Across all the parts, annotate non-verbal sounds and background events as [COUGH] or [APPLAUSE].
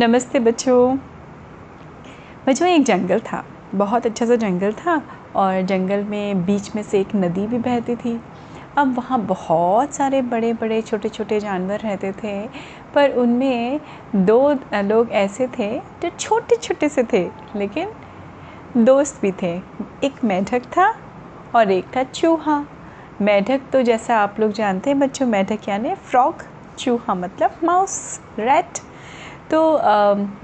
नमस्ते बच्चों। बच्चों, एक जंगल था। बहुत अच्छा सा जंगल था और जंगल में बीच में से एक नदी भी बहती थी। अब वहाँ बहुत सारे बड़े बड़े छोटे छोटे जानवर रहते थे, पर उनमें दो लोग ऐसे थे जो छोटे छोटे से थे, लेकिन दोस्त भी थे। एक मेढक था और एक था चूहा। मेढक तो जैसा आप लोग जानते हैं बच्चों, मेढक यानी फ्रॉक चूहा मतलब माउस रैट तो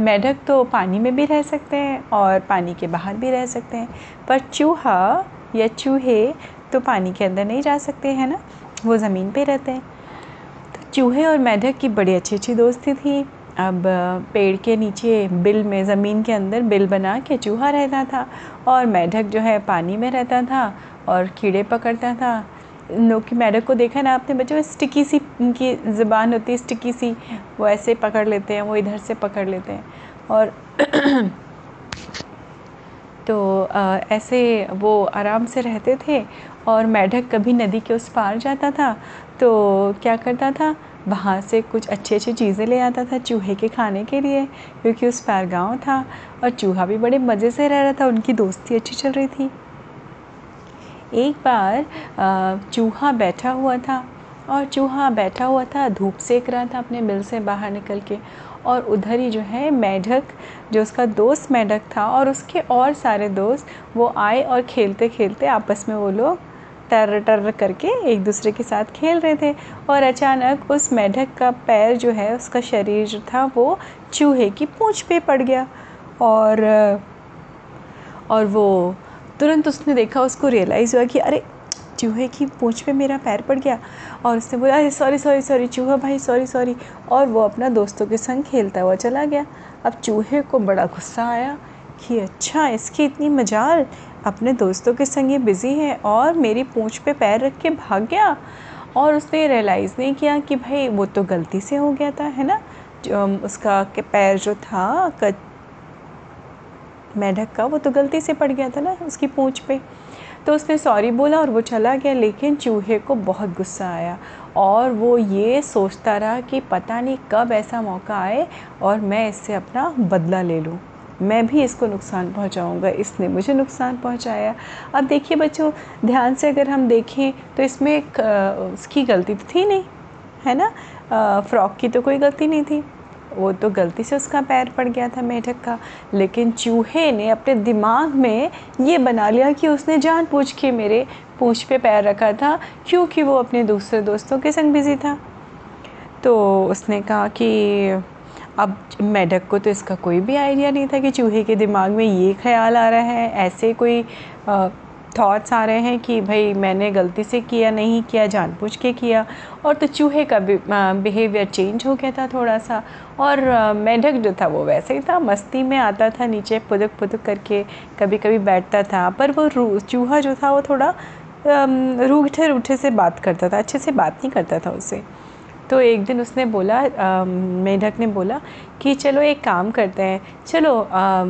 मेढक तो पानी में भी रह सकते हैं और पानी के बाहर भी रह सकते हैं। पर चूहा या चूहे तो पानी के अंदर नहीं जा सकते, हैं ना? वो ज़मीन पे रहते हैं। तो चूहे और मेढक की बड़ी अच्छी अच्छी दोस्ती थी। अब, पेड़ के नीचे बिल में, ज़मीन के अंदर बिल बना के चूहा रहता था और मेढक जो है पानी में रहता था और कीड़े पकड़ता था। लोग की मेढक को देखा ना आपने बच्चों स्टिकी सी उनकी ज़बान होती है स्टिकी सी वो ऐसे पकड़ लेते हैं वो इधर से पकड़ लेते हैं। और [CLEARS THROAT] तो आ, ऐसे वो आराम से रहते थे और मेढक कभी नदी के उस पार जाता था तो क्या करता था? वहाँ से कुछ अच्छी अच्छी चीज़ें ले आता था चूहे के खाने के लिए क्योंकि उस पार गाँव था और चूहा भी बड़े मज़े से रह रहा था उनकी दोस्ती अच्छी चल रही थी। एक बार चूहा बैठा हुआ था और चूहा बैठा हुआ था, धूप सेक रहा था अपने बिल से बाहर निकल के और उधर ही जो है मेढक, जो उसका दोस्त मेढक था और उसके और सारे दोस्त, वो आए और खेलते खेलते आपस में वो लोग टर टर करके एक दूसरे के साथ खेल रहे थे और अचानक उस मेढक का पैर जो है, उसका शरीर जो था वो चूहे की पूँछ पे पड़ गया और और वो तुरंत उसने देखा, उसको रियलाइज़ हुआ कि अरे, चूहे की पूँछ पे मेरा पैर पड़ गया। और उसने बोला, अरे सॉरी सॉरी सॉरी चूहा भाई सॉरी सॉरी और वो अपना दोस्तों के संग खेलता हुआ चला गया। अब चूहे को बड़ा गुस्सा आया कि अच्छा इसकी इतनी मजाल। अपने दोस्तों के संग ये बिज़ी है और मेरी पूँछ पे पैर रख के भाग गया। और उसने रियलाइज़ नहीं किया कि भाई, वो तो गलती से हो गया था, है ना? उसका के पैर जो था मेढक का, वो तो गलती से पड़ गया था ना उसकी पूँछ पे। तो उसने सॉरी बोला और वो चला गया, लेकिन चूहे को बहुत गुस्सा आया और वो ये सोचता रहा कि पता नहीं कब ऐसा मौका आए और मैं इससे अपना बदला ले लूँ। मैं भी इसको नुकसान पहुंचाऊँगा, इसने मुझे नुकसान पहुँचाया। अब देखिए बच्चों, ध्यान से अगर हम देखें तो इसमें एक उसकी गलती तो थी नहीं, है ना? फ़्रॉक की तो कोई गलती नहीं थी। वो तो गलती से उसका पैर पड़ गया था मेढक का। लेकिन चूहे ने अपने दिमाग में ये बना लिया कि उसने जान पूछ के मेरे पूछ पे पैर रखा था, क्योंकि वो अपने दूसरे दोस्तों के संग बिज़ी था। तो उसने कहा कि अब मेढक को तो इसका कोई भी आइडिया नहीं था कि चूहे के दिमाग में ये ख्याल आ रहा है। ऐसे कोई थॉट्स आ रहे हैं कि भाई मैंने गलती से किया नहीं किया जानबूझ के किया और तो चूहे का बिहेवियर चेंज हो गया था थोड़ा सा और मेढक जो था वो वैसे ही था मस्ती में आता था नीचे पुदक पुदक करके कभी कभी बैठता था पर वो चूहा जो था वो थोड़ा रूठे रूठे से बात करता था अच्छे से बात नहीं करता था उससे तो एक दिन उसने बोला मेढक ने बोला कि चलो एक काम करते हैं चलो आ,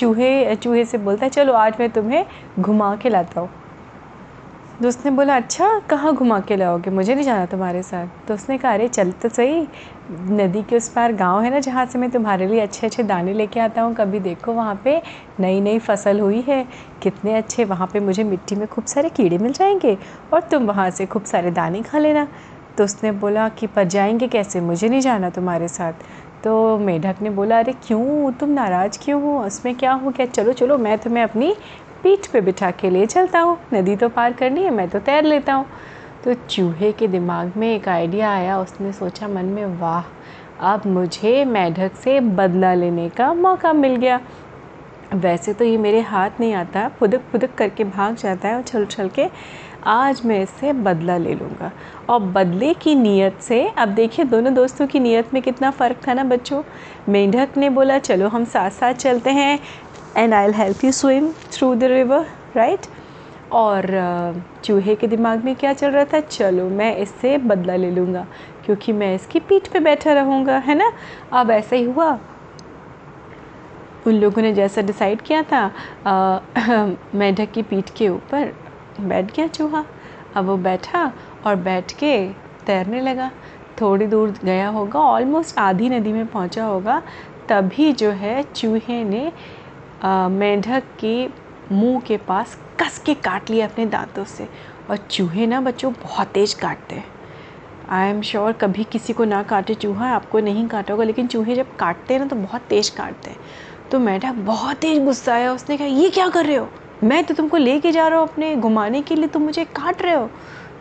चूहे चूहे से बोलता है, चलो, आज मैं तुम्हें घुमा के लाता हूँ। तो उसने बोला अच्छा कहाँ घुमा के लाओगे? मुझे नहीं जाना तुम्हारे साथ। तो उसने कहा, अरे, चल तो सही। नदी के उस पार गाँव है ना, जहाँ से मैं तुम्हारे लिए अच्छे अच्छे दाने लेके आता हूँ, कभी देखो वहाँ पे नई नई फ़सल हुई है। कितने अच्छे, वहाँ पे मुझे मिट्टी में खूब सारे कीड़े मिल जाएँगे और तुम वहाँ से खूब सारे दाने खा लेना। तो उसने बोला कि, पर जाएँगे कैसे? मुझे नहीं जाना तुम्हारे साथ। तो मेढक ने बोला, अरे क्यों? तुम नाराज़ क्यों हो? उसमें क्या हो गया? चलो चलो, मैं तुम्हें अपनी पीठ पे बिठा के ले चलता हूँ। नदी तो पार करनी है, मैं तो तैर लेता हूँ। तो चूहे के दिमाग में एक आइडिया आया। उसने सोचा, मन में, वाह, अब मुझे मेढक से बदला लेने का मौका मिल गया। वैसे तो ये मेरे हाथ नहीं आता। फुदक फुदक करके भाग जाता है और छल छल के आज मैं इससे बदला ले लूँगा। और बदले की नीयत से, अब देखिए दोनों दोस्तों की नीयत में कितना फ़र्क था ना बच्चों। मेंढक ने बोला, चलो हम साथ साथ चलते हैं and I help you swim through the river right और चूहे के दिमाग में क्या चल रहा था? चलो मैं इससे बदला ले लूँगा, क्योंकि मैं इसकी पीठ पे बैठा रहूँगा, है ना? अब ऐसा ही हुआ। उन लोगों ने जैसा डिसाइड किया था [CLEARS THROAT] मेढक की पीठ के ऊपर बैठ गया चूहा। अब वो बैठा और बैठ के तैरने लगा। थोड़ी दूर गया होगा ऑलमोस्ट आधी नदी में पहुँचा होगा। तभी जो है चूहे ने मेंढक के मुँह के पास कस के काट लिया अपने दांतों से। और चूहे ना बच्चों, बहुत तेज़ काटते हैं। आई एम श्योर कभी किसी को ना काटे चूहा, आपको नहीं काटा होगा, लेकिन चूहे जब काटते हैं ना तो बहुत तेज़ काटते हैं। तो मेंढक बहुत तेज़ गुस्सा आया, उसने कहा, ये क्या कर रहे हो? मैं तो तुमको लेके जा रहा हूँ अपने घुमाने के लिए, तुम मुझे काट रहे हो।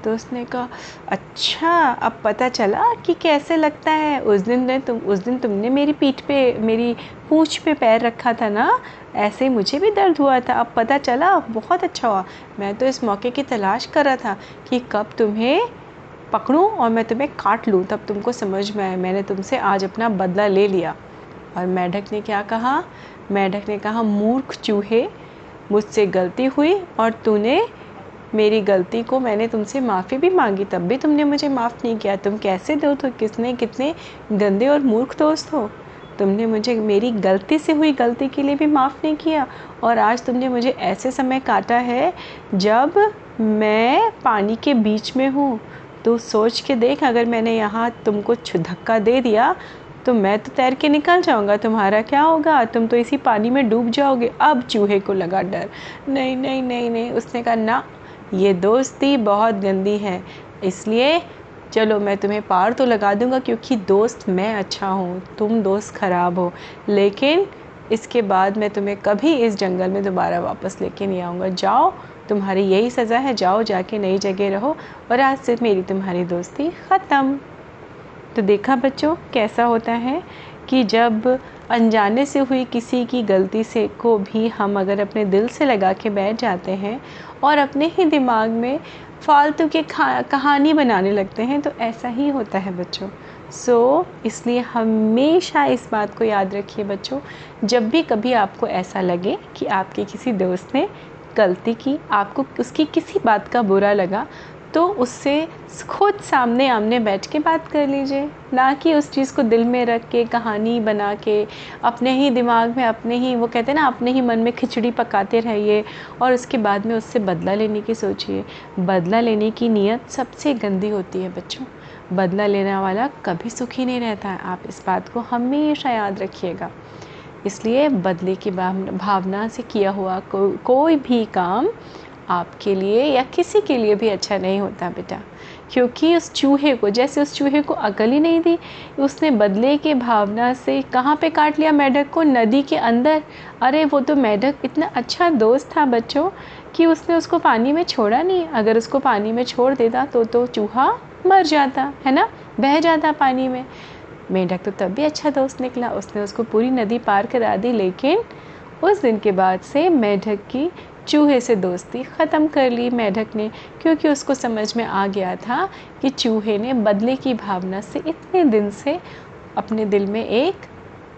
तो उसने कहा अच्छा अब पता चला कि कैसे लगता है। उस दिन ने तुम, उस दिन तुमने मेरी पीठ पे, मेरी पूँछ पे पैर रखा था ना, ऐसे ही मुझे भी दर्द हुआ था। अब पता चला, बहुत अच्छा हुआ। मैं तो इस मौके की तलाश कर रहा था कि कब तुम्हें पकड़ूं और मैं तुम्हें काट लूँ। तब तुमको समझ में आया, मैंने तुमसे आज अपना बदला ले लिया। और मेढक ने क्या कहा? मेढक ने कहा, मूर्ख चूहे मुझसे गलती हुई और तूने मेरी गलती को मैंने तुमसे माफ़ी भी मांगी, तब भी तुमने मुझे माफ़ नहीं किया। तुम कैसे दो तो किसने कितने गंदे और मूर्ख दोस्त हो? तुमने मुझे मेरी गलती से हुई गलती के लिए भी माफ़ नहीं किया और आज तुमने मुझे ऐसे समय काटा है जब मैं पानी के बीच में हूँ। तो सोच के देख, अगर मैंने यहाँ तुमको धक्का दे दिया तो मैं तो तैर के निकल जाऊँगा, तुम्हारा क्या होगा? तुम तो इसी पानी में डूब जाओगे। अब चूहे को लगा डर। नहीं नहीं नहीं नहीं, उसने कहा, ना, ये दोस्ती बहुत गंदी है। इसलिए चलो, मैं तुम्हें पार तो लगा दूँगा, क्योंकि दोस्त मैं अच्छा हूँ, तुम दोस्त ख़राब हो। लेकिन इसके बाद मैं तुम्हें कभी इस जंगल में दोबारा वापस लेके नहीं आऊँगा। जाओ, तुम्हारी यही सज़ा है, जाओ, जाके नई जगह रहो और आज से मेरी तुम्हारी दोस्ती ख़त्म। तो देखा बच्चों कैसा होता है कि जब अनजाने से हुई किसी की गलती से को भी हम अगर अपने दिल से लगा के बैठ जाते हैं और अपने ही दिमाग में फालतू के कहानी बनाने लगते हैं तो ऐसा ही होता है बच्चों। सो so, इसलिए हमेशा इस बात को याद रखिए बच्चों जब भी कभी आपको ऐसा लगे कि आपके किसी दोस्त ने गलती की आपको उसकी किसी बात का बुरा लगा तो उससे खुद सामने आमने बैठ के बात कर लीजिए। ना कि उस चीज़ को दिल में रख के कहानी बना के अपने ही दिमाग में अपने ही वो कहते हैं ना अपने ही मन में खिचड़ी पकाते रहिए और उसके बाद में उससे बदला लेने की सोचिए। बदला लेने की नीयत सबसे गंदी होती है बच्चों। बदला लेने वाला कभी सुखी नहीं रहता। है आप इस बात को हमेशा याद रखिएगा। इसलिए बदले की भावना से किया हुआ को, कोई भी काम आपके लिए या किसी के लिए भी अच्छा नहीं होता बेटा। क्योंकि उस चूहे को, जैसे उस चूहे को अकल ही नहीं दी, उसने बदले के भावना से कहाँ पे काट लिया मेढक को? नदी के अंदर। अरे, वो तो मेढक इतना अच्छा दोस्त था बच्चों कि उसने उसको पानी में छोड़ा नहीं। अगर उसको पानी में छोड़ देता तो तो चूहा मर जाता, है ना? बह जाता पानी में। मेढक तो तब भी अच्छा दोस्त निकला। उसने उसको पूरी नदी पार करा दी, लेकिन उस दिन के बाद से मेढक की चूहे से दोस्ती ख़त्म कर ली मेढक ने, क्योंकि उसको समझ में आ गया था कि चूहे ने बदले की भावना से इतने दिन से अपने दिल में एक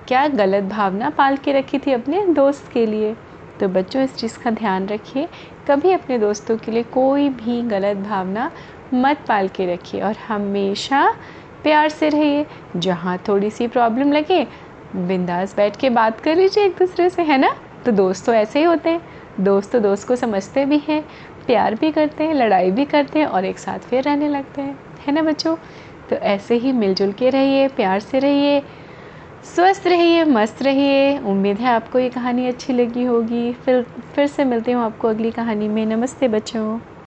क्या गलत भावना पाल के रखी थी अपने दोस्त के लिए। तो बच्चों, इस चीज़ का ध्यान रखिए, कभी अपने दोस्तों के लिए कोई भी गलत भावना मत पाल के रखिए और हमेशा प्यार से रहिए। जहाँ थोड़ी सी प्रॉब्लम लगे, बिंदास बैठ के बात कर लीजिए एक दूसरे से, है ना? तो दोस्त तो ऐसे ही होते हैं। दोस्त तो दोस्त को समझते भी हैं, प्यार भी करते हैं, लड़ाई भी करते हैं और एक साथ फिर रहने लगते हैं। है ना बच्चों? तो ऐसे ही मिलजुल के रहिए, प्यार से रहिए, स्वस्थ रहिए, मस्त रहिए। उम्मीद है आपको ये कहानी अच्छी लगी होगी। फिर फिर से मिलती हूँ आपको अगली कहानी में। नमस्ते बच्चों।